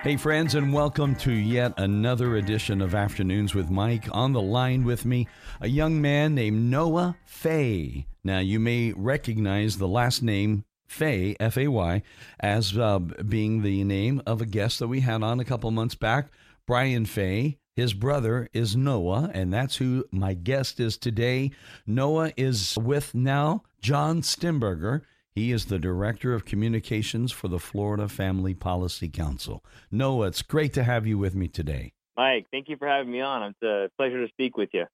Hey, friends, and welcome to yet another edition of Afternoons with Mike. On the line with me, a young man named Noah Fay. Now, you may recognize the last name Fay, F A Y, as uh, being the name of a guest that we had on a couple months back, Brian Fay. His brother is Noah, and that's who my guest is today. Noah is with now John Stemberger. He is the Director of Communications for the Florida Family Policy Council. Noah, it's great to have you with me today. Mike, thank you for having me on. It's a pleasure to speak with you.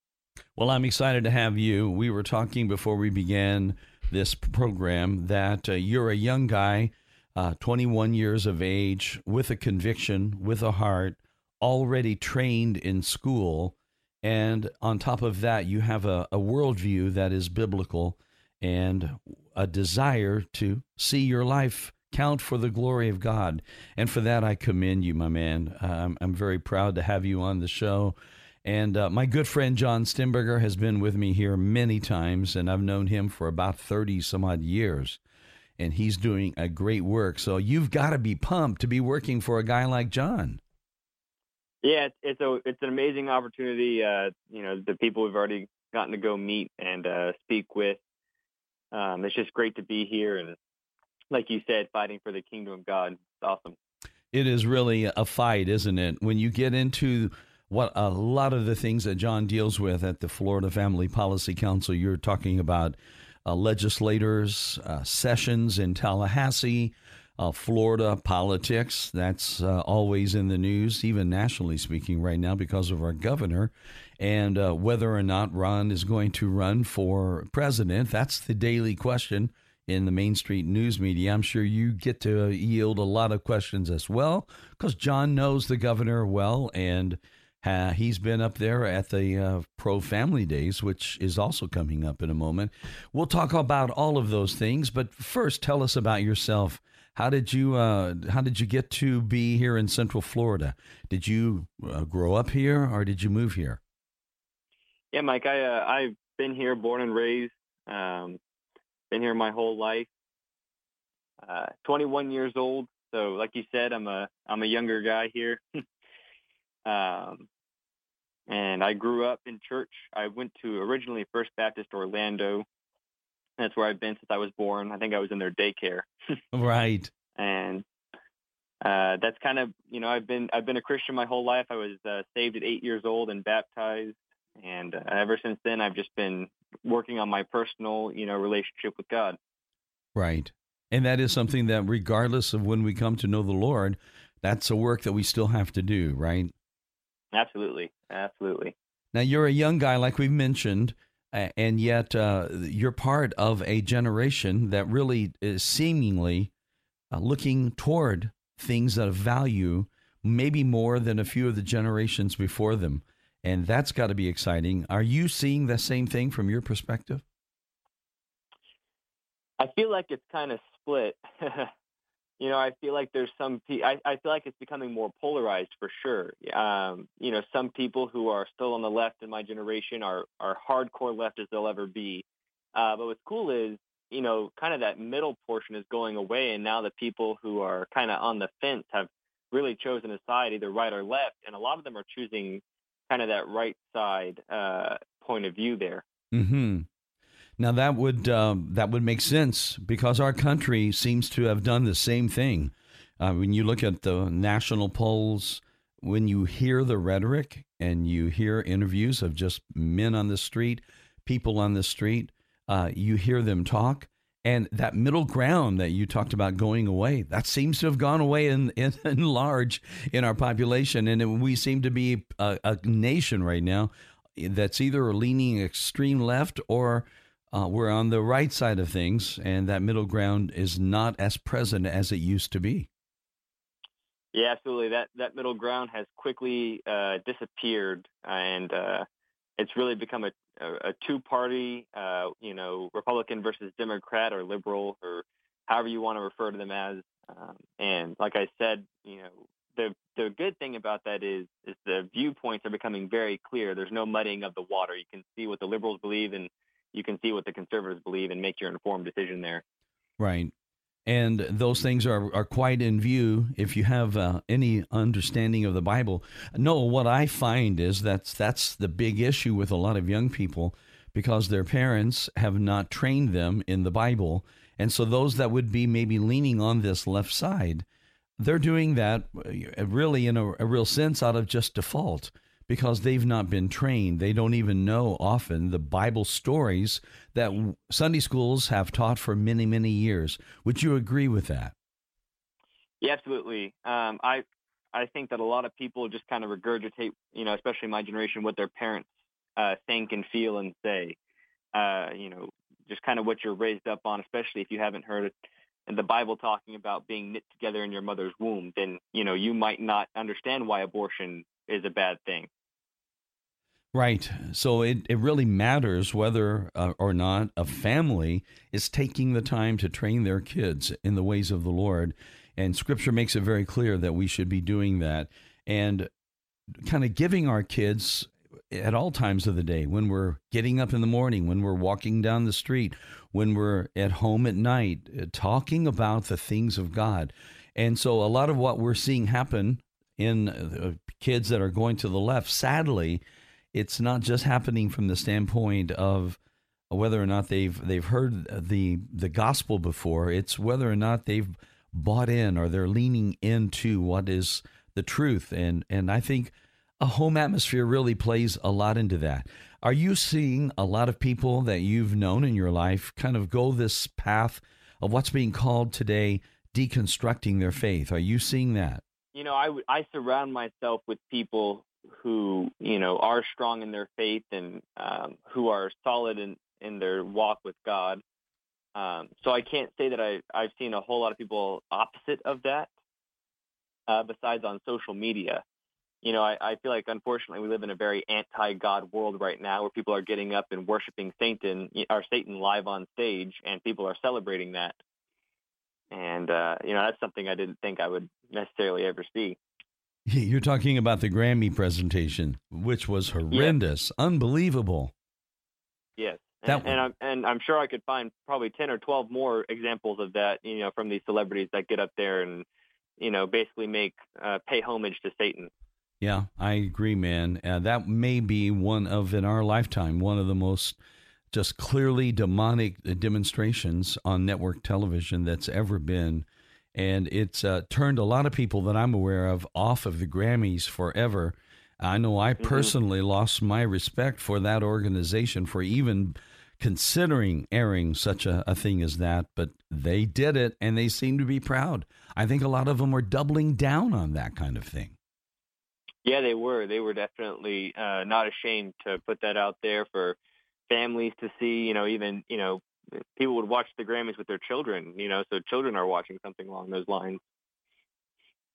Well, I'm excited to have you. We were talking before we began this program that uh, you're a young guy, uh, 21 years of age, with a conviction, with a heart, already trained in school. And on top of that, you have a, a worldview that is biblical and a desire to see your life count for the glory of God. And for that, I commend you, my man. Uh, I'm, very proud to have you on the show. And uh, my good friend John Stemberger has been with me here many times, and I've known him for about 30 some odd years. And he's doing a great work. So you've got to be pumped to be working for a guy like John. Yeah, it's, it's a it's an amazing opportunity. Uh, you know, the people we've already gotten to go meet and uh, speak with. Um, it's just great to be here, and like you said, fighting for the kingdom of God. It's awesome. It is really a fight, isn't it? When you get into what a lot of the things that John deals with at the Florida Family Policy Council, you're talking about uh, legislators, uh, sessions in Tallahassee, uh, Florida politics. That's uh, always in the news, even nationally speaking, right now because of our governor. And uh, whether or not Ron is going to run for president, that's the daily question in the Main Street news media. I'm sure you get to yield a lot of questions as well because John knows the governor well and. Uh, he's been up there at the uh, Pro Family Days, which is also coming up in a moment. We'll talk about all of those things, but first, tell us about yourself. How did you uh, How did you get to be here in Central Florida? Did you uh, grow up here, or did you move here? Yeah, Mike, I uh, I've been here, born and raised. Um, been here my whole life. Uh, 21 years old. So, like you said, I'm a I'm a younger guy here. um, and I grew up in church. I went to originally First Baptist Orlando. That's where I've been since I was born. I think I was in their daycare. right. And uh, that's kind of you know I've been I've been a Christian my whole life. I was uh, saved at eight years old and baptized, and uh, ever since then I've just been working on my personal you know relationship with God. Right. And that is something that, regardless of when we come to know the Lord, that's a work that we still have to do, right? Absolutely. Absolutely. Now, you're a young guy, like we've mentioned, and yet uh, you're part of a generation that really is seemingly uh, looking toward things of value, maybe more than a few of the generations before them. And that's got to be exciting. Are you seeing the same thing from your perspective? I feel like it's kind of split. you know, I feel like there's some. I, I feel like it's becoming more polarized for sure. Um, you know, some people who are still on the left in my generation are are hardcore left as they'll ever be. Uh, but what's cool is, you know, kind of that middle portion is going away, and now the people who are kind of on the fence have really chosen a side, either right or left, and a lot of them are choosing kind of that right side uh, point of view there. Mm-hmm. Now that would um, that would make sense because our country seems to have done the same thing. Uh, when you look at the national polls, when you hear the rhetoric and you hear interviews of just men on the street, people on the street, uh, you hear them talk, and that middle ground that you talked about going away, that seems to have gone away in, in, in large in our population. And we seem to be a, a, nation right now that's either leaning extreme left or uh, we're on the right side of things, and that middle ground is not as present as it used to be. Yeah, absolutely. That that middle ground has quickly uh, disappeared, and uh, it's really become a a, a two-party, uh, you know, Republican versus Democrat or liberal or however you want to refer to them as. Um, and like I said, you know, the the good thing about that is is the viewpoints are becoming very clear. There's no muddying of the water. You can see what the liberals believe and you can see what the conservatives believe and make your informed decision there. Right. And those things are, are quite in view if you have uh, any understanding of the Bible. No, what I find is that that's the big issue with a lot of young people because their parents have not trained them in the Bible. And so those that would be maybe leaning on this left side, they're doing that uh, really in a, a real sense out of just default because they've not been trained. They don't even know often the Bible stories that Sunday schools have taught for many, many years. Would you agree with that? Yeah, absolutely. Um, I I think that a lot of people just kind of regurgitate, you know, especially my generation, what their parents uh, think and feel and say. Uh, you know, just kind of what you're raised up on, especially if you haven't heard the Bible talking about being knit together in your mother's womb, then you know you might not understand why abortion is a bad thing. Right. So it, it really matters whether uh, or not a family is taking the time to train their kids in the ways of the Lord. And scripture makes it very clear that we should be doing that and kind of giving our kids at all times of the day when we're getting up in the morning, when we're walking down the street, when we're at home at night, uh, talking about the things of God. And so a lot of what we're seeing happen in uh, kids that are going to the left, sadly, it's not just happening from the standpoint of whether or not they've they've heard the the gospel before. It's whether or not they've bought in or they're leaning into what is the truth. And and I think a home atmosphere really plays a lot into that. Are you seeing a lot of people that you've known in your life kind of go this path of what's being called today deconstructing their faith? Are you seeing that? You know, I, I surround myself with people who you know are strong in their faith and um, who are solid in in their walk with God. Um, so I can't say that I I've seen a whole lot of people opposite of that. Uh, besides on social media, you know, I, I feel like unfortunately we live in a very anti-God world right now, where people are getting up and worshiping Satan or Satan live on stage, and people are celebrating that. And uh, you know, that's something I didn't think I would necessarily ever see. You're talking about the Grammy presentation, which was horrendous, yes. unbelievable. Yes, and, and, I'm and I'm sure I could find probably ten or twelve more examples of that. You know, from these celebrities that get up there and you know basically make uh, pay homage to Satan. Yeah, I agree, man. Uh, that may be one of in our lifetime one of the most just clearly demonic demonstrations on network television that's ever been and it's uh, turned a lot of people that I'm aware of off of the Grammys forever. I know I mm-hmm. personally mm-hmm. lost my respect for that organization for even considering airing such a, a, thing as that, but they did it and they seem to be proud. I think a lot of them are doubling down on that kind of thing. Yeah, they were. They were definitely uh, not ashamed to put that out there for families to see. You know, even you know people would watch the Grammys with their children, you know, so children are watching something along those lines.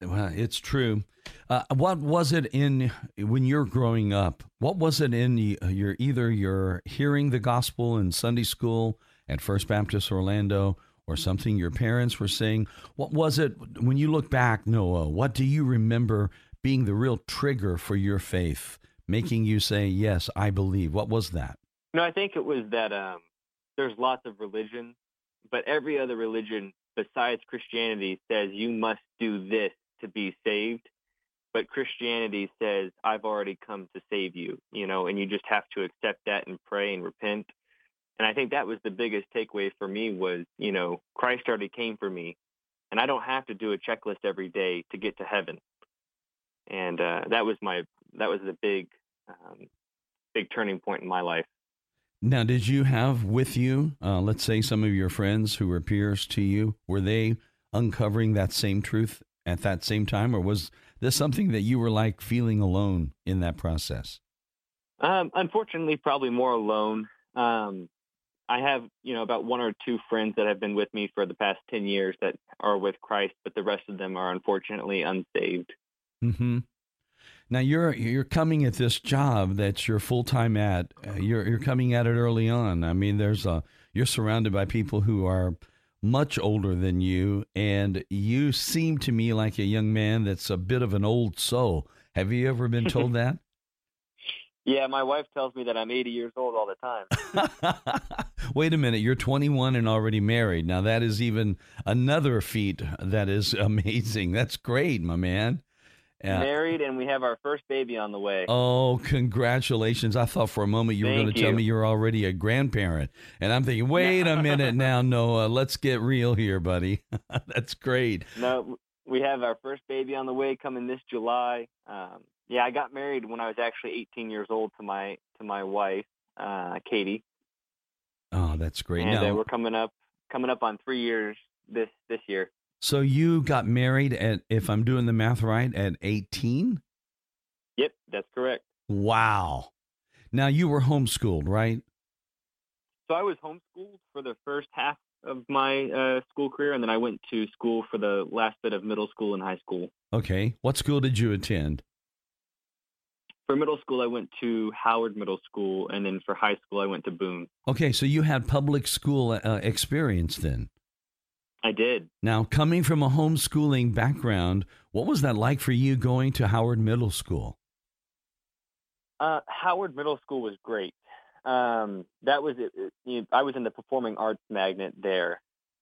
Well, it's true. Uh, what was it in when you're growing up? What was it in your either your hearing the gospel in Sunday school at First Baptist Orlando or something your parents were saying? What was it when you look back, Noah? What do you remember being the real trigger for your faith, making you say, "Yes, I believe"? What was that? No, I think it was that um, there's lots of religion, but every other religion besides Christianity says you must do this to be saved. But Christianity says, I've already come to save you, you know, and you just have to accept that and pray and repent. And I think that was the biggest takeaway for me was, you know, Christ already came for me and I don't have to do a checklist every day to get to heaven. And uh, that was my, that was the big, um, big turning point in my life. Now, did you have with you, uh, let's say, some of your friends who were peers to you? Were they uncovering that same truth at that same time, or was this something that you were like feeling alone in that process? Um, unfortunately, probably more alone. Um, I have, you know, about one or two friends that have been with me for the past 10 years that are with Christ, but the rest of them are unfortunately unsaved. hmm Now you're you're coming at this job that you're full time at. Uh, you're you're coming at it early on. I mean, there's a you're surrounded by people who are much older than you, and you seem to me like a young man that's a bit of an old soul. Have you ever been told that? Yeah, my wife tells me that I'm 80 years old all the time. Wait a minute, you're 21 and already married. Now that is even another feat that is amazing. That's great, my man. Married, and we have our first baby on the way. Oh, congratulations! I thought for a moment you were going to tell me you're already a grandparent, and I'm thinking, wait a minute now, Noah, let's get real here, buddy. That's great. No, we have our first baby on the way coming this July. Um, yeah, I got married when I was actually 18 years old to my to my wife, uh, Katie. Oh, that's great. And now, uh, we're coming up coming up on three years this this year. So you got married at, if I'm doing the math right, at 18? Yep, that's correct. Wow. Now you were homeschooled, right? So I was homeschooled for the first half of my uh, school career, and then I went to school for the last bit of middle school and high school. Okay. What school did you attend? For middle school, I went to Howard Middle School, and then for high school, I went to Boone. Okay, so you had public school uh, experience then. I did. Now, coming from a homeschooling background, what was that like for you going to Howard Middle School? Uh, Howard Middle School was great. Um, that was it, you know, I was in the performing arts magnet there,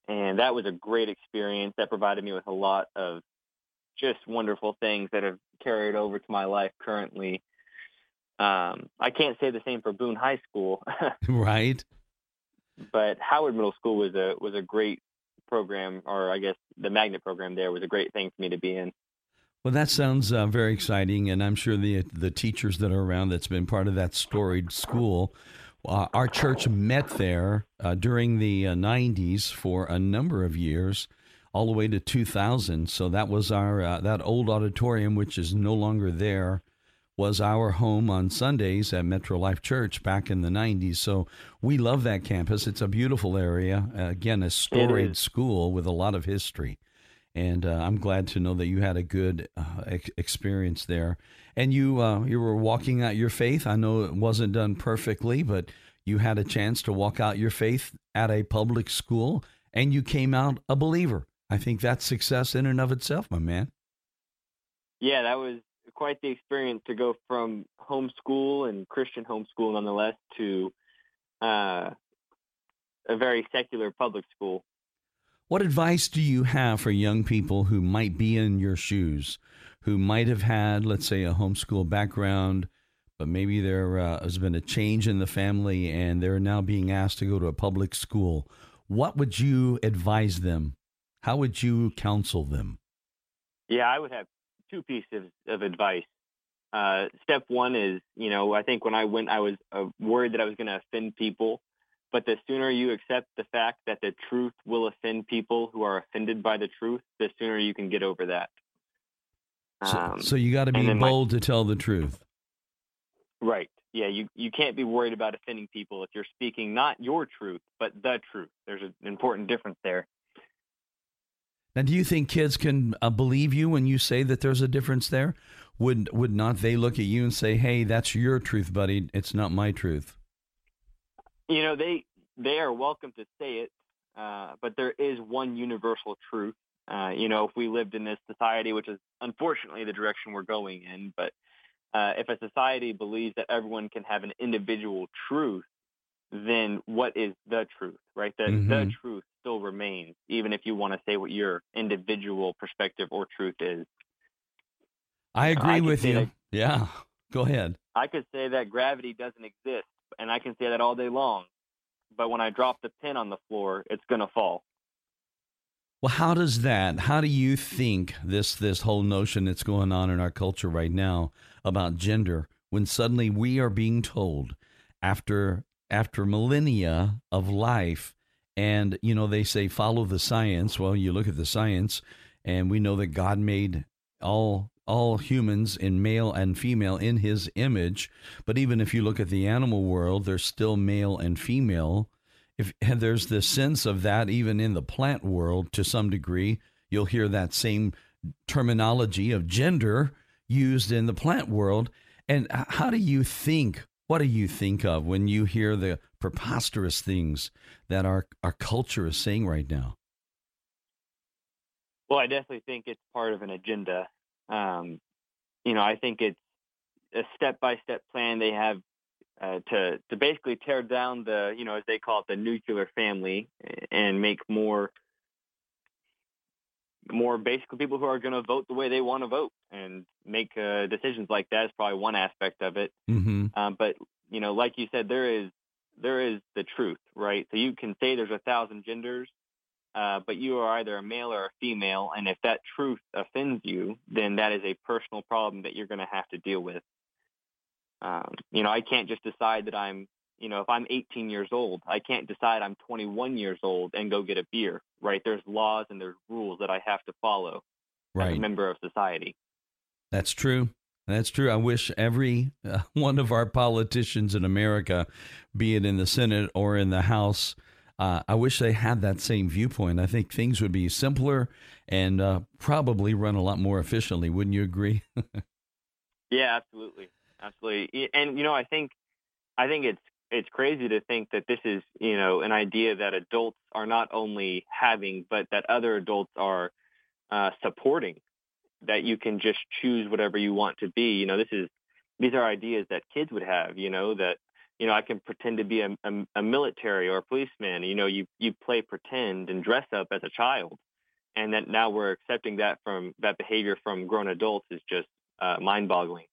and that was a great experience. That provided me with a lot of just wonderful things that have carried over to my life currently. Um, I can't say the same for Boone High School, right? But Howard Middle School was a was a great program, or I guess the magnet program there was a great thing for me to be in. Well, that sounds uh, very exciting, and I'm sure the the teachers that are around that's been part of that storied school. Uh, our church met there uh, during the 90s uh, for a number of years, all the way to 2000. So that was our uh, that old auditorium, which is no longer there was our home on Sundays at Metro Life Church back in the 90s. So we love that campus. It's a beautiful area. Uh, again, a storied school with a lot of history. And uh, I'm glad to know that you had a good uh, ex- experience there. And you uh, you were walking out your faith. I know it wasn't done perfectly, but you had a chance to walk out your faith at a public school, and you came out a believer. I think that's success in and of itself, my man. Yeah, that was quite the experience to go from homeschool and Christian homeschool nonetheless to uh, a very secular public school. What advice do you have for young people who might be in your shoes, who might have had, let's say, a homeschool background, but maybe there uh, has been a change in the family and they're now being asked to go to a public school? What would you advise them? How would you counsel them? Yeah, I would have two pieces of advice. Uh, step one is, you know, I think when I went, I was uh, worried that I was going to offend people. But the sooner you accept the fact that the truth will offend people who are offended by the truth, the sooner you can get over that. Um, so, so, you got to be bold my, to tell the truth. Right. Yeah. You you can't be worried about offending people if you're speaking not your truth, but the truth. There's an important difference there. Now, do you think kids can uh, believe you when you say that there's a difference there? Would would not they look at you and say, "Hey, that's your truth, buddy. It's not my truth." You know, they they are welcome to say it, uh, but there is one universal truth. Uh, you know, if we lived in this society, which is unfortunately the direction we're going in, but uh, if a society believes that everyone can have an individual truth, then what is the truth, right? The, mm-hmm. the truth still remains, even if you want to say what your individual perspective or truth is. I agree I with you. That, yeah, go ahead. I could say that gravity doesn't exist, and I can say that all day long. But when I drop the pin on the floor, it's going to fall. Well, how does that? How do you think this this whole notion that's going on in our culture right now about gender, when suddenly we are being told after after millennia of life and, you know, they say follow the science. Well, you look at the science, and we know that God made all all humans in male and female in his image but even if you look at the animal world there's still male and female if and there's the sense of that even in the plant world to some degree you'll hear that same terminology of gender used in the plant world. And how do you think? What do you think of when you hear the preposterous things that our, our culture is saying right now? Well, I definitely think it's part of an agenda. Um, you know, I think it's a step-by-step plan they have uh, to to basically tear down the, you know, as they call it, the nuclear family, and make more more basically people who are going to vote the way they want to vote and make uh, decisions like that is probably one aspect of it. Mm-hmm. Um, but you know, like you said, there is there is the truth, right? So you can say there's a thousand genders, uh, but you are either a male or a female, and if that truth offends you, then that is a personal problem that you're going to have to deal with. Um, you know, I can't just decide that I'm you know, if I'm 18 years old, I can't decide I'm 21 years old and go get a beer, right? There's laws and there's rules that I have to follow right. as a member of society. That's true. That's true. I wish every uh, one of our politicians in America, be it in the Senate or in the House, uh, I wish they had that same viewpoint. I think things would be simpler and uh, probably run a lot more efficiently. Wouldn't you agree? yeah, absolutely, absolutely. And you know, I think I think it's it's crazy to think that this is, you know, an idea that adults are not only having, but that other adults are uh, supporting. That you can just choose whatever you want to be. You know, this is these are ideas that kids would have. You know, that you know I can pretend to be a, a, a military or a policeman. You know, you you play pretend and dress up as a child, and that now we're accepting that from that behavior from grown adults is just uh, mind-boggling.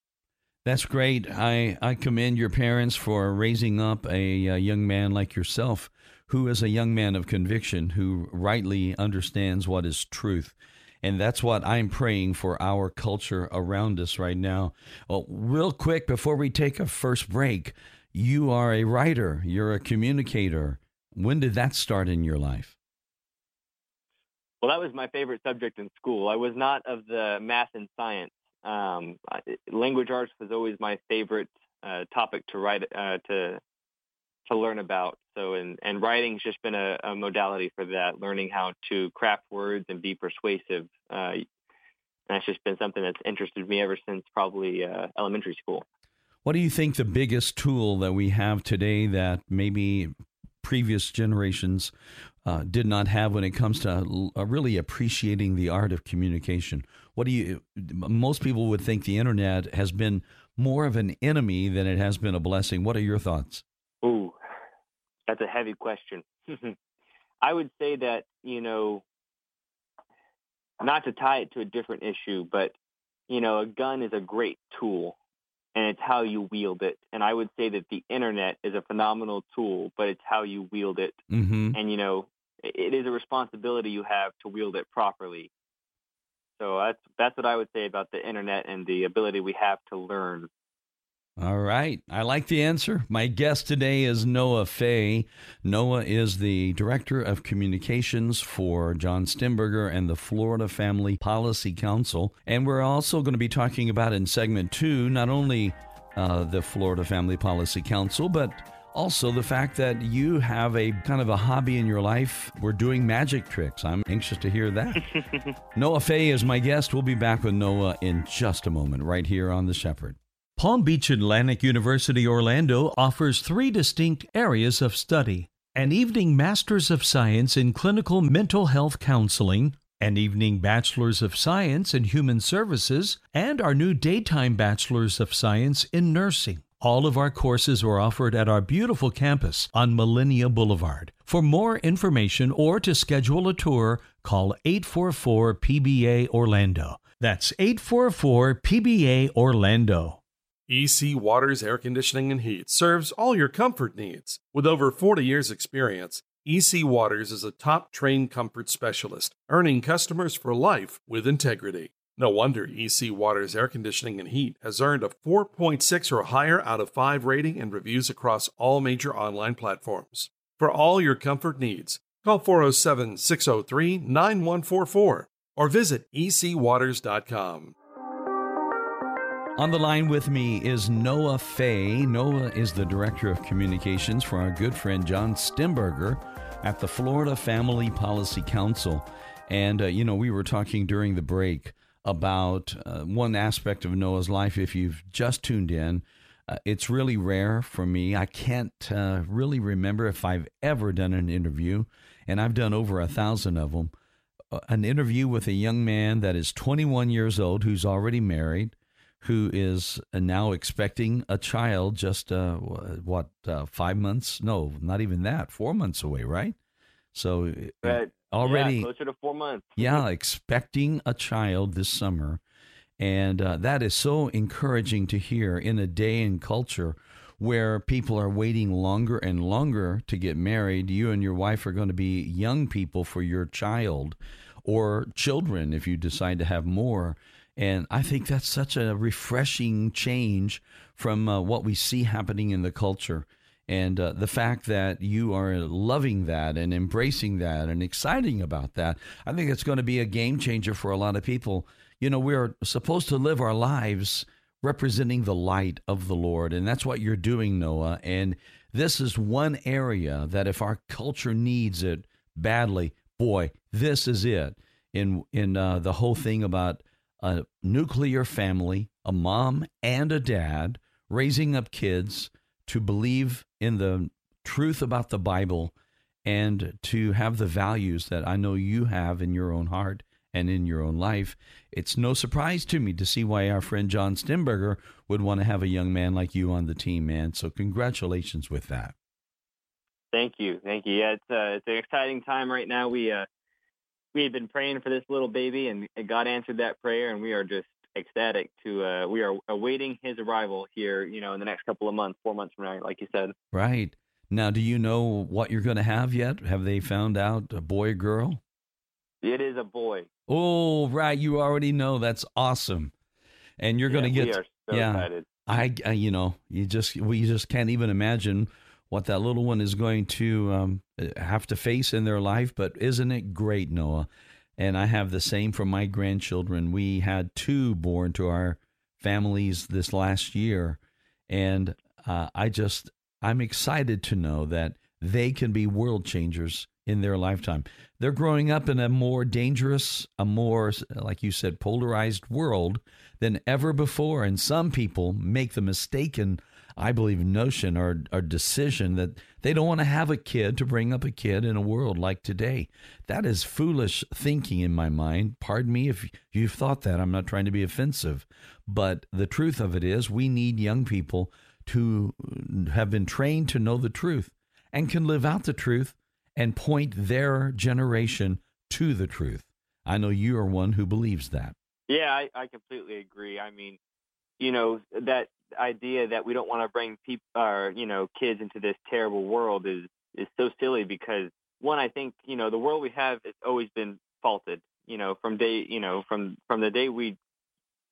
That's great. I, I commend your parents for raising up a, a, young man like yourself, who is a young man of conviction, who rightly understands what is truth. And that's what I'm praying for our culture around us right now. Well, real quick, before we take a first break, you are a writer, you're a communicator. When did that start in your life? Well, that was my favorite subject in school. I was not of the math and science um, language arts was always my favorite uh, topic to write uh, to to learn about. So, and and writing's just been a, a, modality for that, learning how to craft words and be persuasive. Uh, that's just been something that's interested me ever since probably uh, elementary school. What do you think the biggest tool that we have today that maybe previous generations uh, did not have when it comes to uh, really appreciating the art of communication? What do you? Most people would think the internet has been more of an enemy than it has been a blessing. What are your thoughts? Ooh, that's a heavy question. I would say that you know, not to tie it to a different issue, but you know, a gun is a great tool and it's how you wield it. And I would say that the internet is a phenomenal tool, but it's how you wield it. Mm-hmm. And you know, it is a responsibility you have to wield it properly. So that's that's what I would say about the internet and the ability we have to learn. All right. I like the answer. My guest today is Noah Fay. Noah is the Director of Communications for John Stemberger and the Florida Family Policy Council. And we're also going to be talking about in segment two not only uh, the Florida Family Policy Council, but also, the fact that you have a kind of a hobby in your life. We're doing magic tricks. I'm anxious to hear that. Noah Fay is my guest. We'll be back with Noah in just a moment, right here on The Shepherd. Palm Beach Atlantic University Orlando offers three distinct areas of study an evening Master's of Science in Clinical Mental Health Counseling, an evening Bachelor's of Science in Human Services, and our new daytime Bachelor's of Science in Nursing. All of our courses are offered at our beautiful campus on Millenia Boulevard. For more information or to schedule a tour, call 844 PBA Orlando. That's 844 PBA Orlando. EC Waters Air Conditioning and Heat serves all your comfort needs. With over 40 years' experience, EC Waters is a top trained comfort specialist, earning customers for life with integrity. No wonder EC Water's air conditioning and heat has earned a 4.6 or higher out of 5 rating and reviews across all major online platforms. For all your comfort needs, call 407 603 9144 or visit ecwaters.com. On the line with me is Noah Fay. Noah is the Director of Communications for our good friend John Stemberger at the Florida Family Policy Council. And, uh, you know, we were talking during the break about uh, one aspect of Noah's life. If you've just tuned in, uh, it's really rare for me. I can't uh, really remember if I've ever done an interview, and I've done over a thousand of them. Uh, an interview with a young man that is 21 years old who's already married, who is uh, now expecting a child just, uh, what, five months? No, not even that, four months away, right? So already yeah, closer to four months. yeah, expecting a child this summer and uh, that is so encouraging to hear in a day and culture where people are waiting longer and longer to get married. You and your wife are going to be young people for your child or children if you decide to have more. And I think that's such a refreshing change from uh, what we see happening in the culture. And uh, the fact that you are loving that and embracing that and exciting about that, I think it's going to be a game changer for a lot of people you know, we're supposed to live our lives representing the light of the Lord. And that's what you're doing, Noah. And this is one area that if our culture needs it badly, boy, this is it. In in uh, the whole thing about a nuclear family, a mom and a dad raising up kids to believe in the truth about the Bible and to have the values that I know you have in your own heart and in your own life. It's no surprise to me to see why our friend John Stemberger would want to have a young man like you on the team, man. So congratulations with that. Thank you, thank you. Yeah, it's uh, it's an exciting time right now. We uh, we had been praying for this little baby, and God answered that prayer, and we are just ecstatic to uh, we are awaiting his arrival here. You know, in the next couple of months, four months from now, like you said. Right now, do you know what you're going to have yet? Have they found out a boy or girl? It is a boy. Oh, right. You already know. That's awesome. And you're going to get. So yeah. Excited. I, I, you know, you just we just can't even imagine what that little one is going to um, have to face in their life. But isn't it great, Noah? And I have the same for my grandchildren. We had two born to our families this last year, and uh, I just I'm excited to know that they can be world changers in their lifetime. They're growing up in a more dangerous, a more, like you said, polarized world than ever before. And some people make the mistaken, I believe, notion or, or decision that they don't want to have a kid to bring up a kid in a world like today. That is foolish thinking in my mind. Pardon me if you've thought that. I'm not trying to be offensive. But the truth of it is, we need young people to uh, have been trained to know the truth and can live out the truth and point their generation to the truth. I know you are one who believes that. Yeah, I, I completely agree. I mean, you know, that idea that we don't want to bring people or, you know, kids into this terrible world is, is so silly because one, I think, you know, the world we have has always been faulted, you know, from day, you know, from, from the day we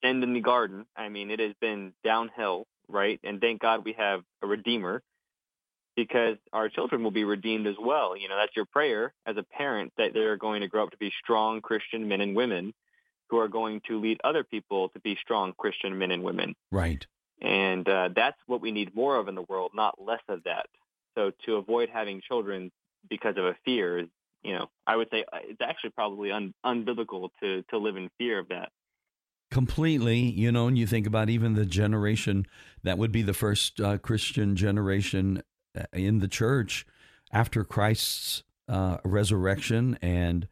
end in the garden. I mean, it has been downhill, right? And thank God we have a redeemer because our children will be redeemed as well. You know, that's your prayer as a parent that they're going to grow up to be strong Christian men and women who are going to lead other people to be strong Christian men and women. Right. And uh, that's what we need more of in the world, not less of that. So to avoid having children because of a fear is, you know, I would say uh, it's actually probably un- unbiblical to, to live in fear of that completely you know and you think about even the generation that would be the first uh, christian generation uh, in the church after Christ's uh, resurrection and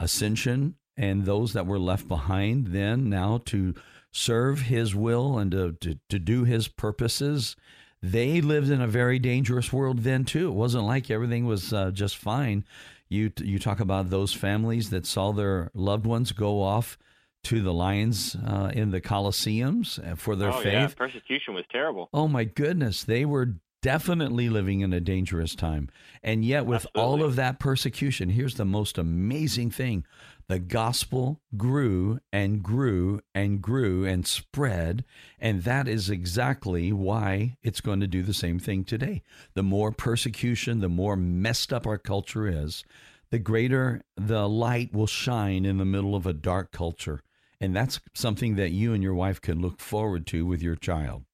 ascension, and those that were left behind then now to serve his will and to, to, to do his purposes. They lived in a very dangerous world then too. It wasn't like everything was uh, just fine. You you talk about those families that saw their loved ones go off to the lions uh, in the Colosseums uh, for their oh, faith. Yeah. Persecution was terrible. Oh my goodness, they were definitely living in a dangerous time. And yet, with Absolutely. all of that persecution, here's the most amazing thing the gospel grew and grew and grew and spread. And that is exactly why it's going to do the same thing today. The more persecution, the more messed up our culture is, the greater the light will shine in the middle of a dark culture. And that's something that you and your wife can look forward to with your child.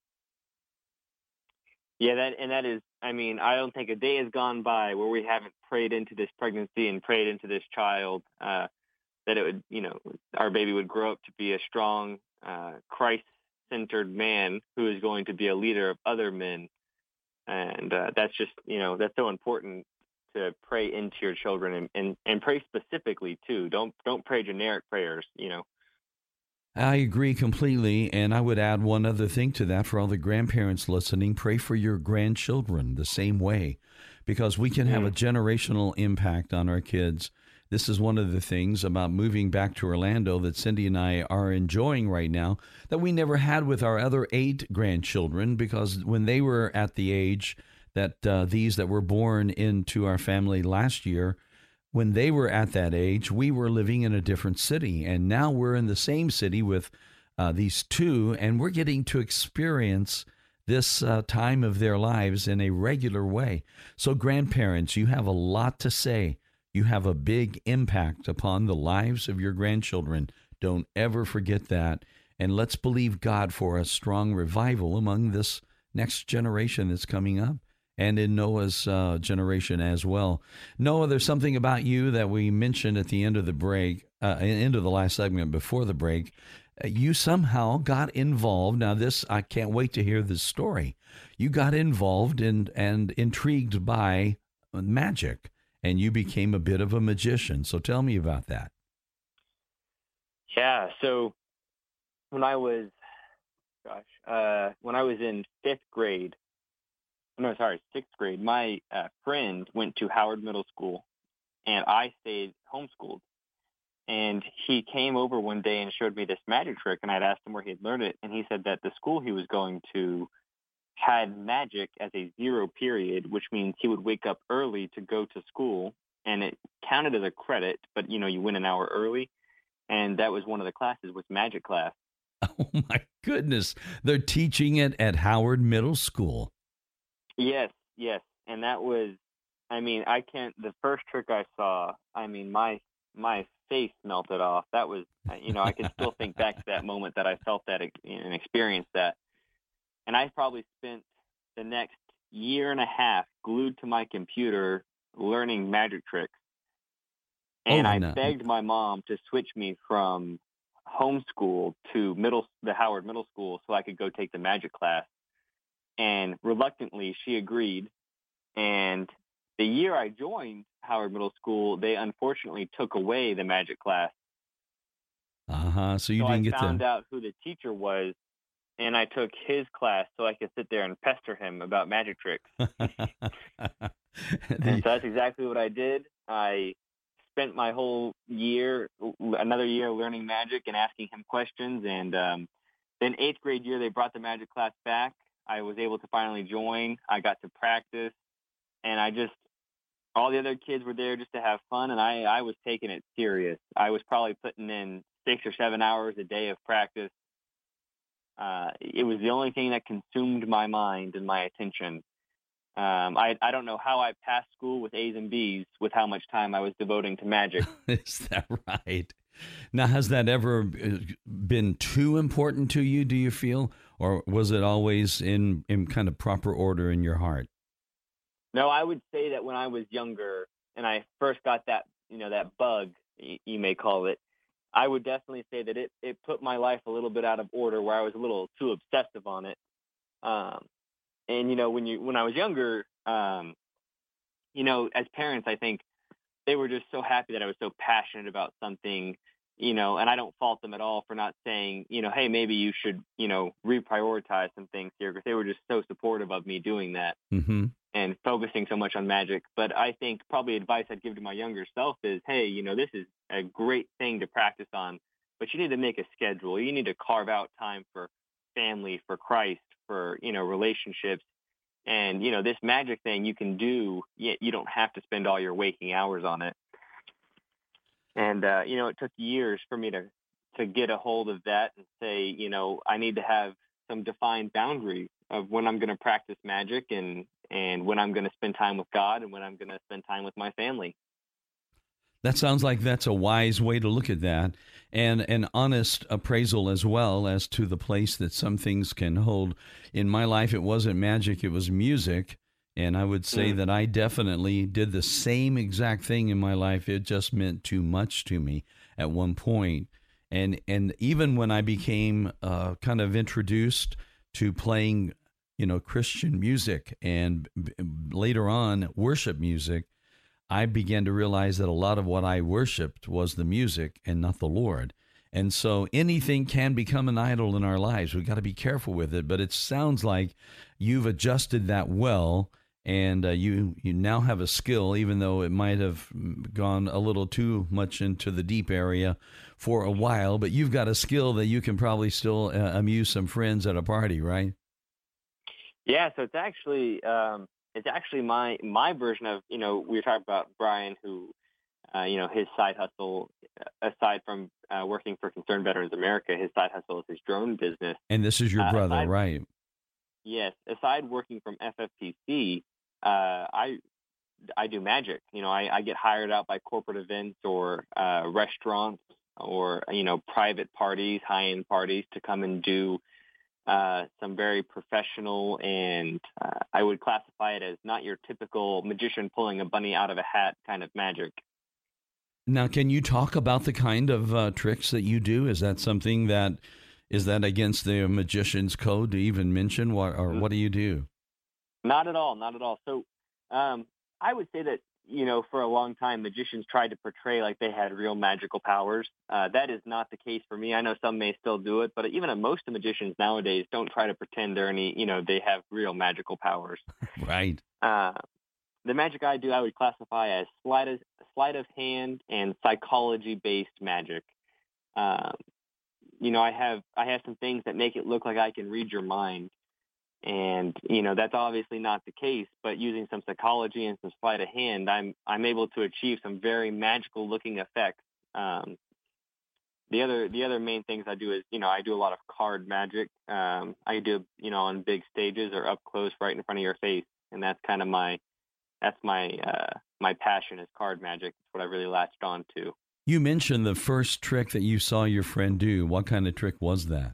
Yeah, that and that is. I mean, I don't think a day has gone by where we haven't prayed into this pregnancy and prayed into this child. Uh, that it would, you know, our baby would grow up to be a strong, uh, Christ-centered man who is going to be a leader of other men. And uh, that's just, you know, that's so important to pray into your children and, and, and pray specifically too. Don't don't pray generic prayers, you know. I agree completely. And I would add one other thing to that for all the grandparents listening pray for your grandchildren the same way, because we can have a generational impact on our kids. This is one of the things about moving back to Orlando that Cindy and I are enjoying right now that we never had with our other eight grandchildren, because when they were at the age that uh, these that were born into our family last year, when they were at that age, we were living in a different city. And now we're in the same city with uh, these two, and we're getting to experience this uh, time of their lives in a regular way. So, grandparents, you have a lot to say. You have a big impact upon the lives of your grandchildren. Don't ever forget that. And let's believe God for a strong revival among this next generation that's coming up and in Noah's uh, generation as well. Noah, there's something about you that we mentioned at the end of the break, uh, end of the last segment before the break. Uh, you somehow got involved. Now, this I can't wait to hear this story. You got involved in and intrigued by magic, and you became a bit of a magician. So, tell me about that. Yeah. So, when I was, gosh, uh, when I was in fifth grade, no, sorry, sixth grade, my uh, friend went to Howard Middle School, and I stayed homeschooled. And he came over one day and showed me this magic trick, and I'd asked him where he had learned it, and he said that the school he was going to had magic as a zero period, which means he would wake up early to go to school, and it counted as a credit, but you know you went an hour early, and that was one of the classes was magic class. Oh my goodness, they're teaching it at Howard Middle School. Yes, yes, and that was, I mean, I can't. The first trick I saw, I mean, my my face melted off. That was, you know, I can still think back to that moment that I felt that and experienced that. And I probably spent the next year and a half glued to my computer learning magic tricks. And oh, I no. begged my mom to switch me from homeschool to middle the Howard Middle School so I could go take the magic class. And reluctantly, she agreed. And the year I joined Howard Middle School, they unfortunately took away the magic class. Uh huh. So you so didn't I get found to... out who the teacher was, and I took his class so I could sit there and pester him about magic tricks. and so that's exactly what I did. I spent my whole year, another year, learning magic and asking him questions. And um, then eighth grade year, they brought the magic class back, I was able to finally join. I got to practice, and I just all the other kids were there just to have fun, and I I was taking it serious. I was probably putting in six or seven hours a day of practice. Uh, it was the only thing that consumed my mind and my attention. Um, I I don't know how I passed school with A's and B's with how much time I was devoting to magic. Is that right? Now, has that ever uh, been too important to you? Do you feel, or was it always in in kind of proper order in your heart? No, I would say that when I was younger and I first got that, you know, that bug, you may call it, I would definitely say that it it put my life a little bit out of order, where I was a little too obsessive on it. Um, and you know, when you when I was younger, um, you know, as parents, I think they were just so happy that I was so passionate about something, you know, and I don't fault them at all for not saying, you know, hey, maybe you should, you know, reprioritize some things here because they were just so supportive of me doing that mm-hmm. and focusing so much on magic. But I think probably advice I'd give to my younger self is, hey, you know, this is a great thing to practice on, but you need to make a schedule. You need to carve out time for family, for Christ, for, you know, relationships and, you know, this magic thing you can do, yet you don't have to spend all your waking hours on it. And, uh, you know, it took years for me to, to get a hold of that and say, you know, I need to have some defined boundary of when I'm going to practice magic and, and when I'm going to spend time with God and when I'm going to spend time with my family. That sounds like that's a wise way to look at that and an honest appraisal as well as to the place that some things can hold. In my life, it wasn't magic, it was music. And I would say Mm. that I definitely did the same exact thing in my life. It just meant too much to me at one point. And and even when I became uh, kind of introduced to playing, you know, Christian music and b- later on worship music, I began to realize that a lot of what I worshiped was the music and not the Lord. And so anything can become an idol in our lives. We've got to be careful with it. But it sounds like you've adjusted that well, and uh, you you now have a skill, even though it might have gone a little too much into the deep area for a while. But you've got a skill that you can probably still uh, amuse some friends at a party, right? Yeah, so it's actually um, it's actually my my version of you know we were talking about Brian who uh, you know his side hustle uh, aside from uh, working for Concerned Veterans America, his side hustle is his drone business. And this is your Uh, brother, I- right? Yes, aside working from FFPC, uh, I I do magic. You know, I, I get hired out by corporate events or uh, restaurants or you know private parties, high end parties to come and do uh, some very professional and uh, I would classify it as not your typical magician pulling a bunny out of a hat kind of magic. Now, can you talk about the kind of uh, tricks that you do? Is that something that is that against the magician's code to even mention, what, or what do you do? Not at all, not at all. So um, I would say that you know for a long time magicians tried to portray like they had real magical powers. Uh, that is not the case for me. I know some may still do it, but even most of magicians nowadays don't try to pretend they're any you know they have real magical powers. Right. Uh, the magic I do, I would classify as sleight of, sleight of hand and psychology-based magic. Um, you know, I have I have some things that make it look like I can read your mind, and you know that's obviously not the case. But using some psychology and some sleight of hand, I'm I'm able to achieve some very magical-looking effects. Um, the other the other main things I do is you know I do a lot of card magic. Um, I do you know on big stages or up close, right in front of your face, and that's kind of my that's my uh, my passion is card magic. It's what I really latched on to. You mentioned the first trick that you saw your friend do. What kind of trick was that?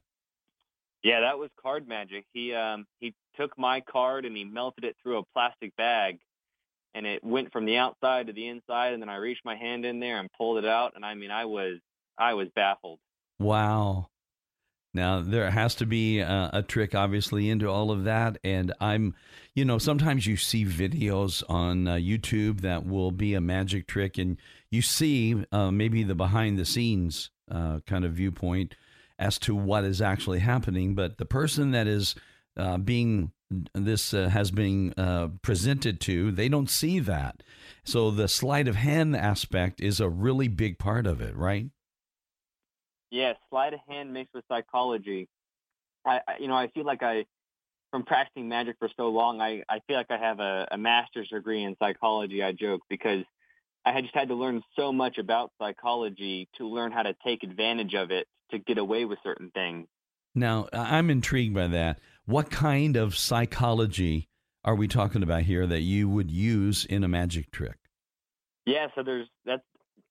Yeah, that was card magic. He um he took my card and he melted it through a plastic bag and it went from the outside to the inside and then I reached my hand in there and pulled it out and I mean I was I was baffled. Wow. Now there has to be a, a trick, obviously, into all of that, and I'm, you know, sometimes you see videos on uh, YouTube that will be a magic trick, and you see uh, maybe the behind the scenes uh, kind of viewpoint as to what is actually happening, but the person that is uh, being this uh, has been uh, presented to, they don't see that. So the sleight of hand aspect is a really big part of it, right? Yeah, sleight of hand mixed with psychology. I, I you know, I feel like I from practicing magic for so long, I, I feel like I have a, a master's degree in psychology, I joke, because I had just had to learn so much about psychology to learn how to take advantage of it to get away with certain things. Now, I'm intrigued by that. What kind of psychology are we talking about here that you would use in a magic trick? Yeah, so there's that's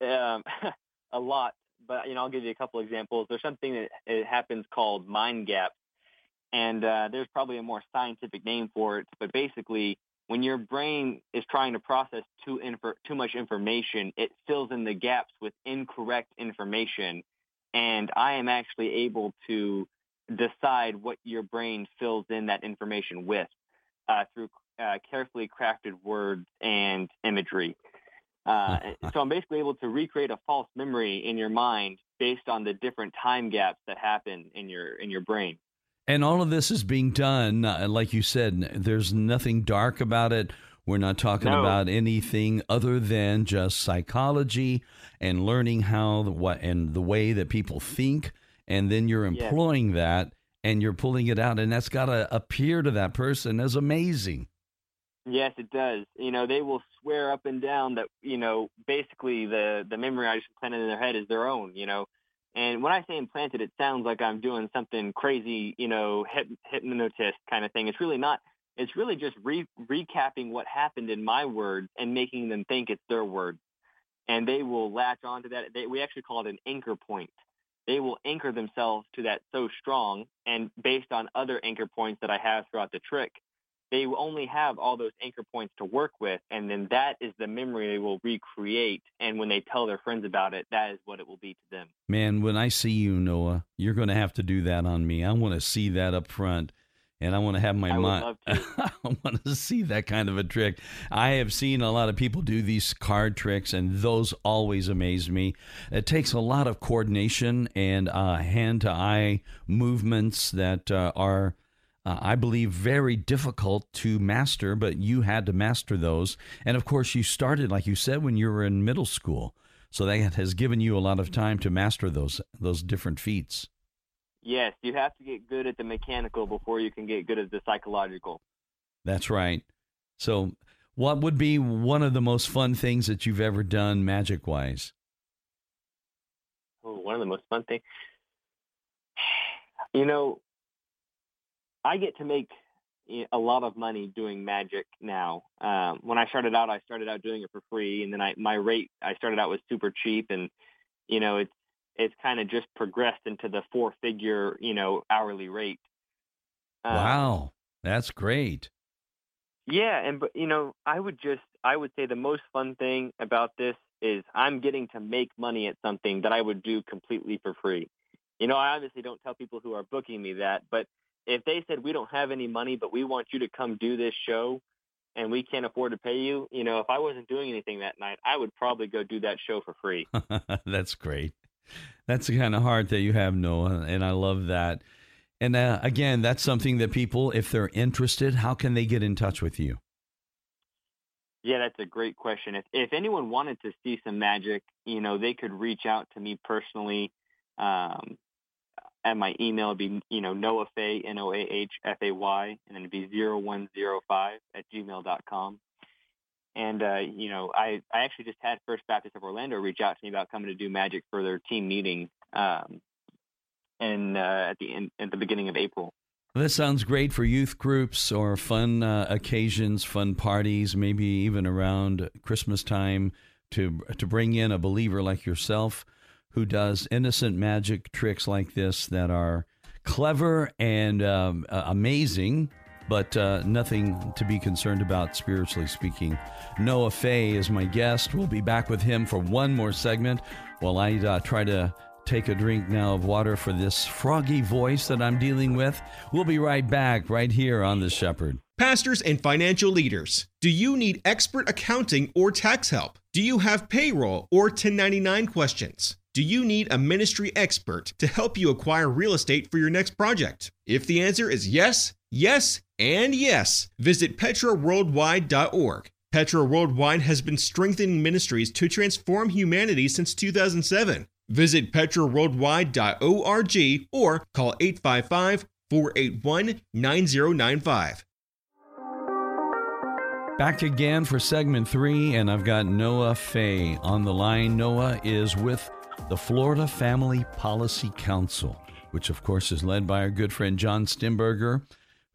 um, a lot, but you know I'll give you a couple examples. There's something that it happens called mind gap, and uh, there's probably a more scientific name for it. But basically, when your brain is trying to process too infor- too much information, it fills in the gaps with incorrect information, and I am actually able to decide what your brain fills in that information with uh, through uh, carefully crafted words and imagery. Uh, so I'm basically able to recreate a false memory in your mind based on the different time gaps that happen in your in your brain. And all of this is being done, uh, like you said, there's nothing dark about it. We're not talking No. about anything other than just psychology and learning how the, what and the way that people think, and then you're Yes. employing that and you're pulling it out, and that's got to appear to that person as amazing. Yes, it does. You know, they will swear up and down that you know basically the the memory I just planted in their head is their own. You know, and when I say implanted, it sounds like I'm doing something crazy. You know, hypnotist kind of thing. It's really not. It's really just re- recapping what happened in my words and making them think it's their words, and they will latch onto that. They, we actually call it an anchor point. They will anchor themselves to that so strong, and based on other anchor points that I have throughout the trick, they will only have all those anchor points to work with, and then that is the memory they will recreate. And when they tell their friends about it, that is what it will be to them. Man, when I see you, Noah, you're going to have to do that on me. I want to see that up front. And I want to have my mind. I want to see that kind of a trick. I have seen a lot of people do these card tricks, and those always amaze me. It takes a lot of coordination and uh, hand to eye movements that uh, are uh, I believe, very difficult to master, but you had to master those. And of course, you started, like you said, when you were in middle school. So that has given you a lot of time to master those those different feats. Yes, you have to get good at the mechanical before you can get good at the psychological. That's right. So, what would be one of the most fun things that you've ever done magic wise? Oh, one of the most fun things. You know, I get to make a lot of money doing magic now. Um, when I started out, I started out doing it for free, and then I my rate I started out was super cheap, and you know it's it's kind of just progressed into the four figure you know hourly rate. Um, wow, that's great. Yeah, and but you know I would just I would say the most fun thing about this is I'm getting to make money at something that I would do completely for free. You know, I obviously don't tell people who are booking me that, but if they said we don't have any money, but we want you to come do this show, and we can't afford to pay you, you know, if I wasn't doing anything that night, I would probably go do that show for free. That's great. That's the kind of heart that you have, Noah, and I love that. And uh, again, that's something that people, if they're interested, how can they get in touch with you? Yeah, that's a great question. If if anyone wanted to see some magic, you know, they could reach out to me personally. Um, and my email would be, you know, Noah Fay, N-O-A-H-F-A-Y, and then it'd be 0105 at gmail dot com. And, uh, you know, I, I actually just had First Baptist of Orlando reach out to me about coming to do magic for their team meeting um, and uh, at the at the beginning of April. That sounds great for youth groups or fun uh, occasions, fun parties, maybe even around Christmas time to to bring in a believer like yourself who does innocent magic tricks like this that are clever and um, amazing, but uh, nothing to be concerned about spiritually speaking. Noah Fay is my guest. We'll be back with him for one more segment while I uh, try to take a drink now of water for this froggy voice that I'm dealing with. We'll be right back right here on The Shepherd. Pastors and financial leaders, do you need expert accounting or tax help? Do you have payroll or 1099 questions? Do you need a ministry expert to help you acquire real estate for your next project? If the answer is yes, yes, and yes, visit petraworldwide.org. Petra Worldwide has been strengthening ministries to transform humanity since 2007. Visit petraworldwide.org or call 855 481 9095. Back again for segment three, and I've got Noah Fay on the line. Noah is with the Florida Family Policy Council, which of course is led by our good friend John Stemberger,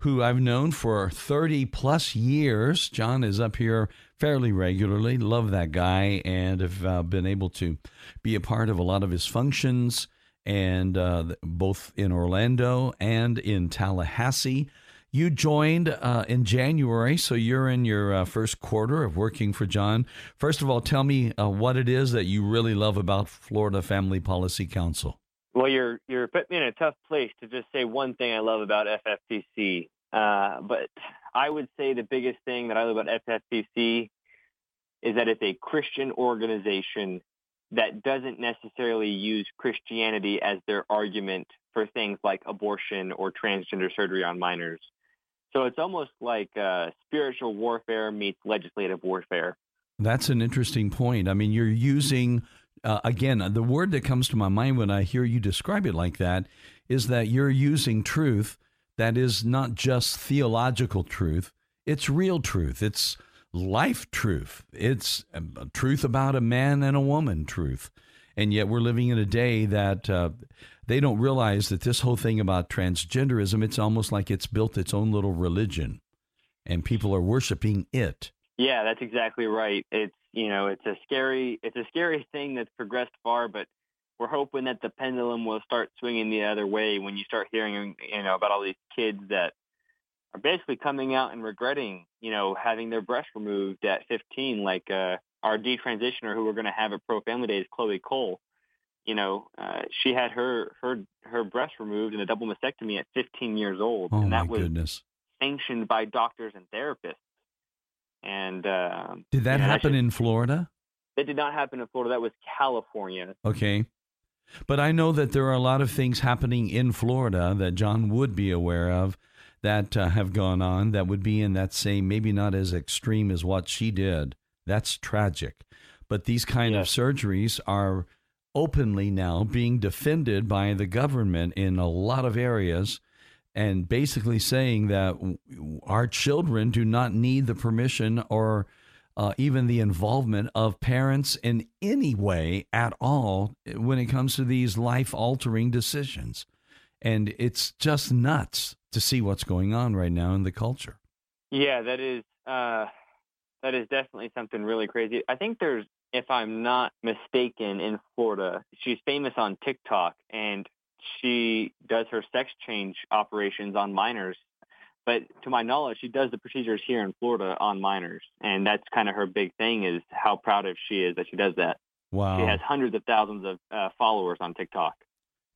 who I've known for 30 plus years. John is up here fairly regularly. Love that guy and have uh, been able to be a part of a lot of his functions and uh, both in Orlando and in Tallahassee. You joined uh, in January, so you're in your uh, first quarter of working for John. First of all, tell me uh, what it is that you really love about Florida Family Policy Council. Well, you're you're putting me in a tough place to just say one thing I love about FFPC, uh, but I would say the biggest thing that I love about FFPC is that it's a Christian organization that doesn't necessarily use Christianity as their argument for things like abortion or transgender surgery on minors. So it's almost like uh, spiritual warfare meets legislative warfare. That's an interesting point. I mean, you're using, uh, again, the word that comes to my mind when I hear you describe it like that is that you're using truth that is not just theological truth, it's real truth. It's life truth. It's um, truth about a man and a woman truth. And yet we're living in a day that uh, they don't realize that this whole thing about transgenderism, it's almost like it's built its own little religion and people are worshiping it. Yeah, that's exactly right. It's, you know, it's a scary, it's a scary thing that's progressed far, but we're hoping that the pendulum will start swinging the other way when you start hearing, you know, about all these kids that are basically coming out and regretting, you know, having their breast removed at 15, like uh, our detransitioner who we're going to have at Pro Family Days, Chloe Cole. You know, uh, she had her her her breast removed in a double mastectomy at 15 years old, Oh, and that was goodness. sanctioned by doctors and therapists. And uh, Did that you know, happen should- in Florida? That did not happen in Florida. That was California. Okay. But I know that there are a lot of things happening in Florida that John would be aware of that uh, have gone on that would be in that same, maybe not as extreme as what she did. That's tragic. But these kind Yes. of surgeries are openly now being defended by the government in a lot of areas and basically saying that our children do not need the permission or uh, even the involvement of parents in any way at all when it comes to these life altering decisions. And it's just nuts to see what's going on right now in the culture. Yeah, that is uh, that is definitely something really crazy. I think there's, if I'm not mistaken, in Florida, she's famous on TikTok, and she does her sex change operations on minors. But to my knowledge, she does the procedures here in Florida on minors, and that's kind of her big thing. Is how proud of she is that she does that. Wow. She has hundreds of thousands of uh, followers on TikTok.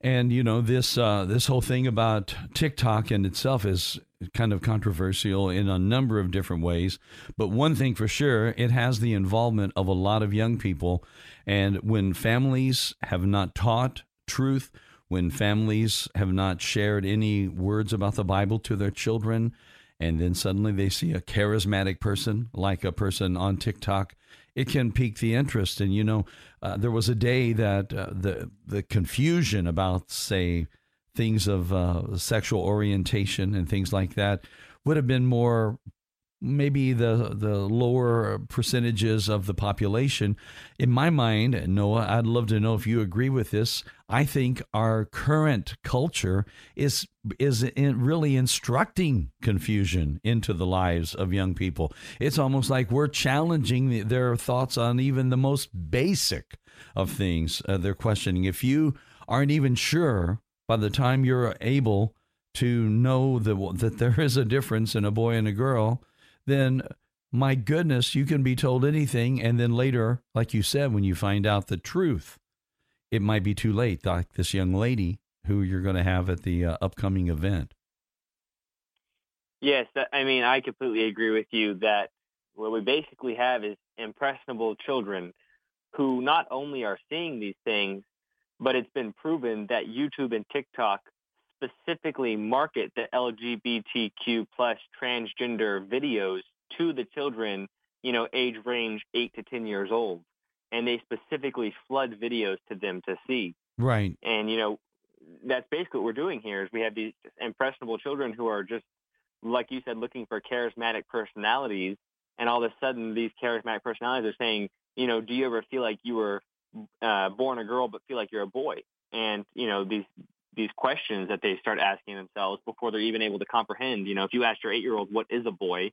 And you know this uh, this whole thing about TikTok in itself is kind of controversial in a number of different ways. But one thing for sure, it has the involvement of a lot of young people. And when families have not taught truth, when families have not shared any words about the Bible to their children, and then suddenly they see a charismatic person like a person on TikTok, it can pique the interest. And you know, uh, there was a day that uh, the the confusion about, say, things of uh, sexual orientation and things like that would have been more maybe the the lower percentages of the population. In my mind Noah I'd love to know if you agree with this. I think our current culture is is in really instructing confusion into the lives of young people. It's almost like we're challenging their thoughts on even the most basic of things. Uh, they're questioning if you aren't even sure by the time you're able to know that that there is a difference in a boy and a girl then my goodness, you can be told anything. And then later, like you said, when you find out the truth, it might be too late, like this young lady who you're going to have at the uh, upcoming event. Yes, I mean, I completely agree with you that what we basically have is impressionable children who not only are seeing these things, but it's been proven that YouTube and TikTok specifically market the LGBTQ plus transgender videos to the children, you know, age range 8 to 10 years old. And they specifically flood videos to them to see. Right. And, you know, that's basically what we're doing here is we have these impressionable children who are just, like you said, looking for charismatic personalities. And all of a sudden, these charismatic personalities are saying, you know, do you ever feel like you were uh, born a girl but feel like you're a boy? And, you know, these these questions that they start asking themselves before they're even able to comprehend. You know, if you ask your eight-year-old what is a boy,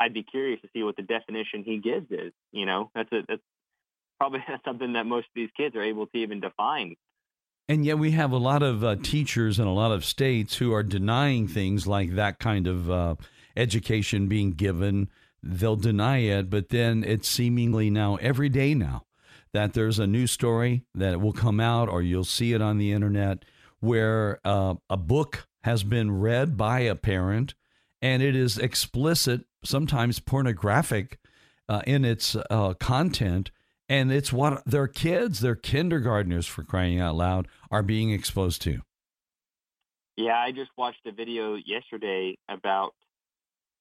I'd be curious to see what the definition he gives is. You know, that's a, that's probably something that most of these kids are able to even define. And yet we have a lot of uh, teachers in a lot of states who are denying things like that kind of uh, education being given. They'll deny it, but then it's seemingly now every day now that there's a new story that will come out or you'll see it on the internet where uh, a book has been read by a parent and it is explicit, sometimes pornographic uh, in its uh, content. And it's what their kids, their kindergartners, for crying out loud, are being exposed to. Yeah, I just watched a video yesterday about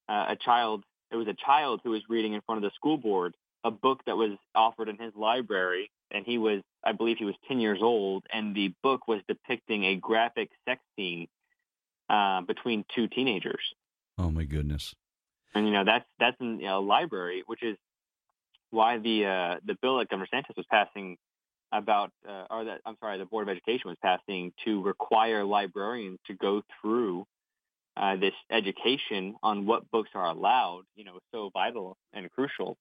uh, a child. It was a child who was reading in front of the school board a book that was offered in his library, and he was, I believe, he was 10 years old, and the book was depicting a graphic sex scene uh, between two teenagers. Oh my goodness! And you know that's that's in a library, which is why the uh, the bill that Governor Santos was passing about, uh, or that I'm sorry, the Board of Education was passing to require librarians to go through uh, this education on what books are allowed. You know, so vital and crucial.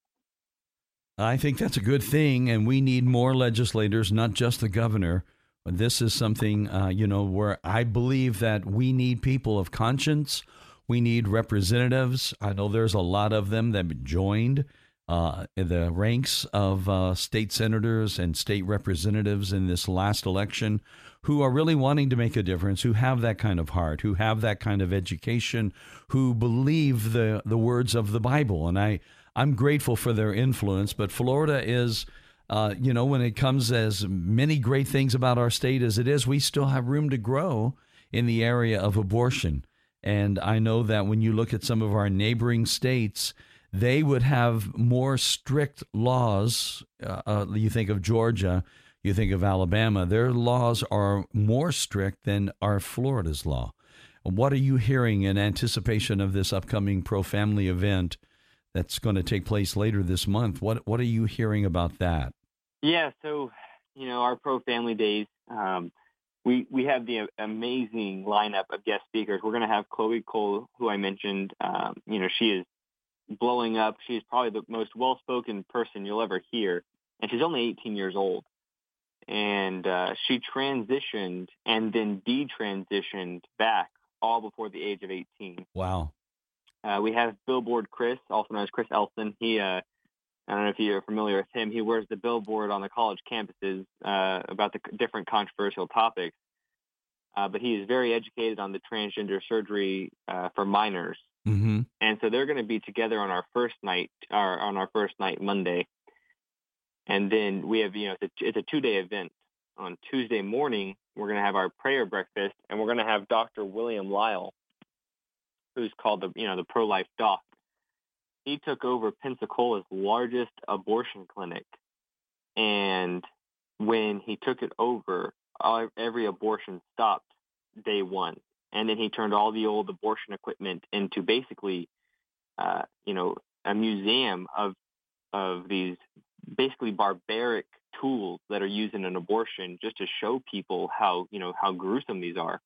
I think that's a good thing, and we need more legislators, not just the governor. This is something, uh, you know, where I believe that we need people of conscience. We need representatives. I know there's a lot of them that joined uh, the ranks of uh, state senators and state representatives in this last election who are really wanting to make a difference, who have that kind of heart, who have that kind of education, who believe the, the words of the Bible. And I, I'm grateful for their influence, but Florida is. Uh, you know, when it comes as many great things about our state as it is, we still have room to grow in the area of abortion. And I know that when you look at some of our neighboring states, they would have more strict laws. Uh, uh, you think of Georgia, you think of Alabama, their laws are more strict than our Florida's law. What are you hearing in anticipation of this upcoming pro family event that's going to take place later this month? What what are you hearing about that? Yeah, so you know our pro family days. Um, we we have the amazing lineup of guest speakers. We're going to have Chloe Cole, who I mentioned. Um, you know, she is blowing up. She's probably the most well-spoken person you'll ever hear, and she's only 18 years old. And uh, she transitioned and then detransitioned back all before the age of 18. Wow. Uh, we have Billboard Chris, also known as Chris Elston. He, uh, I don't know if you're familiar with him. He wears the billboard on the college campuses uh, about the different controversial topics. Uh, but he is very educated on the transgender surgery uh, for minors. Mm-hmm. And so they're going to be together on our first night, or on our first night Monday. And then we have, you know, it's a, it's a two-day event. On Tuesday morning, we're going to have our prayer breakfast, and we're going to have Dr. William Lile, who's called the, you know, the pro-life doc. He took over Pensacola's largest abortion clinic, and when he took it over, every abortion stopped day one and then he turned all the old abortion equipment into basically, uh, you know, a museum of of these basically barbaric tools that are used in an abortion, just to show people how you know how gruesome these are.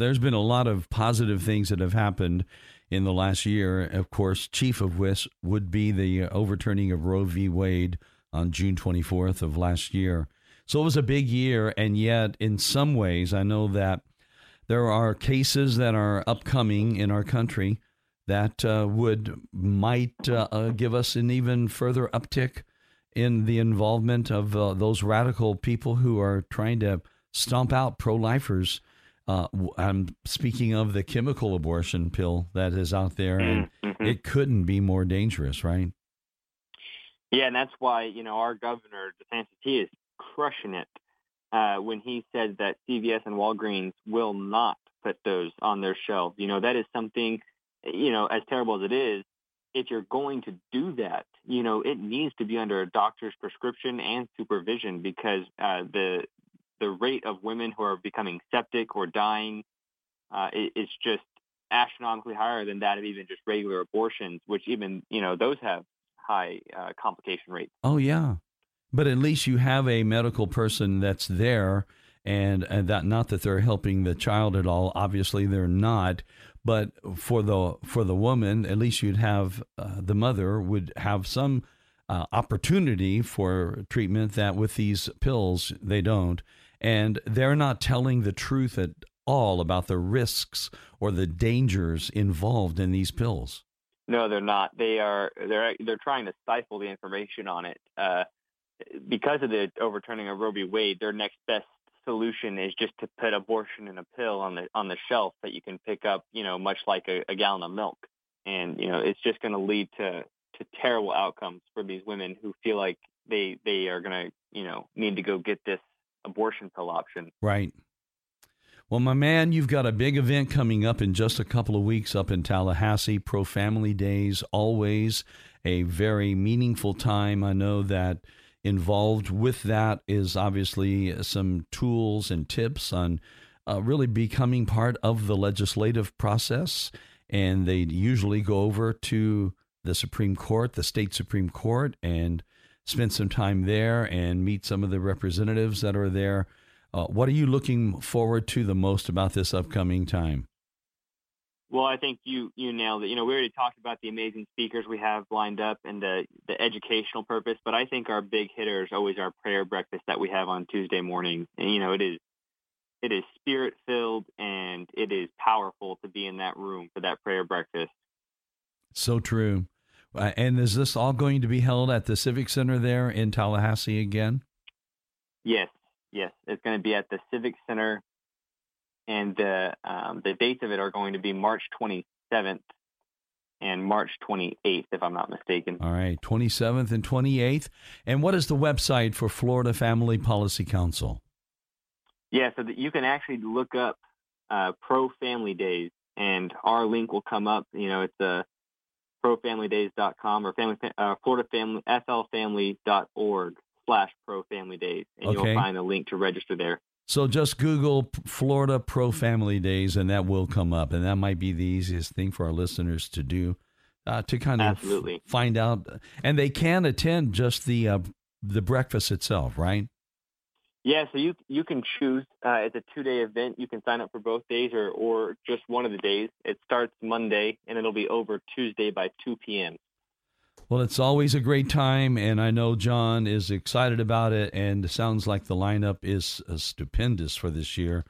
There's been a lot of positive things that have happened in the last year. Of course, chief of which would be the overturning of Roe v. Wade on June 24th of last year. So it was a big year, and yet, in some ways, I know that there are cases that are upcoming in our country that uh, would might uh, uh, give us an even further uptick in the involvement of uh, those radical people who are trying to stomp out pro-lifers. Uh, I'm speaking of the chemical abortion pill that is out there, and mm-hmm. it couldn't be more dangerous, right? Yeah, and that's why you know our governor DeSantis he is crushing it uh, when he said that CVS and Walgreens will not put those on their shelves. You know, that is something, you know, as terrible as it is, if you're going to do that, you know, it needs to be under a doctor's prescription and supervision because uh, the the rate of women who are becoming septic or dying uh, is just astronomically higher than that of even just regular abortions, which even you know those have high uh, complication rates. Oh yeah, but at least you have a medical person that's there, and, and that not that they're helping the child at all. Obviously, they're not. But for the for the woman, at least you'd have uh, the mother would have some uh, opportunity for treatment that with these pills they don't, and they're not telling the truth at all about the risks or the dangers involved in these pills. No, they're not. They are. They're they're trying to stifle the information on it. Uh, because of the overturning of Roe v. Wade, their next best solution is just to put abortion in a pill on the on the shelf that you can pick up, you know, much like a, a gallon of milk. And you know, it's just going to lead to to terrible outcomes for these women who feel like they they are to, you know, need to go get this abortion pill option. Right. Well, my man, you've got a big event coming up in just a couple of weeks up in Tallahassee. Pro Family Days, always a very meaningful time. I know that Involved with that is obviously some tools and tips on uh, really becoming part of the legislative process. And they usually go over to the Supreme Court, the state Supreme Court, and spend some time there and meet some of the representatives that are there. Uh, what are you looking forward to the most about this upcoming time? Well, I think you you nailed it. You know, we already talked about the amazing speakers we have lined up and the the educational purpose, but I think our big hitter is always our prayer breakfast that we have on Tuesday morning. And you know, it is it is spirit filled and it is powerful to be in that room for that prayer breakfast. So true. Uh, and is this all going to be held at the Civic Center there in Tallahassee again? Yes, yes. It's going to be at the Civic Center, and the um, the dates of it are going to be March 27th and March 28th, if I'm not mistaken. All right, 27th and 28th. And what is the website for Florida Family Policy Council? Yeah, so that you can actually look up uh, Pro Family Days, and our link will come up. You know, it's a profamilydays.com or family, uh, Florida Family flfamily.org slash Pro Family Days, and okay. you'll find a link to register there. So just Google Florida Pro Family Days, and that will come up, and that might be the easiest thing for our listeners to do, uh, to kind of Absolutely. find out. And they can attend just the uh, the breakfast itself, right? Yeah, so you you can choose. Uh, it's a two day event. You can sign up for both days or or just one of the days. It starts Monday and it'll be over Tuesday by two p.m. Well, it's always a great time, and I know John is excited about it, and it sounds like the lineup is uh, stupendous for this year.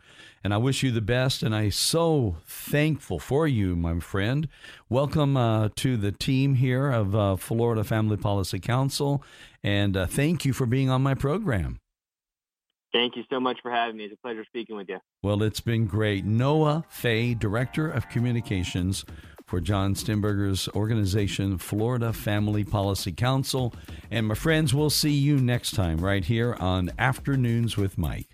And I wish you the best, and I'm so thankful for you, my friend. Welcome uh, to the team here of uh, Florida Family Policy Council, and uh, thank you for being on my program. Thank you so much for having me. It's a pleasure speaking with you. Well, it's been great. Noah Fay, Director of Communications for John Stemberger's organization, Florida Family Policy Council. And my friends, we'll see you next time right here on Afternoons with Mike.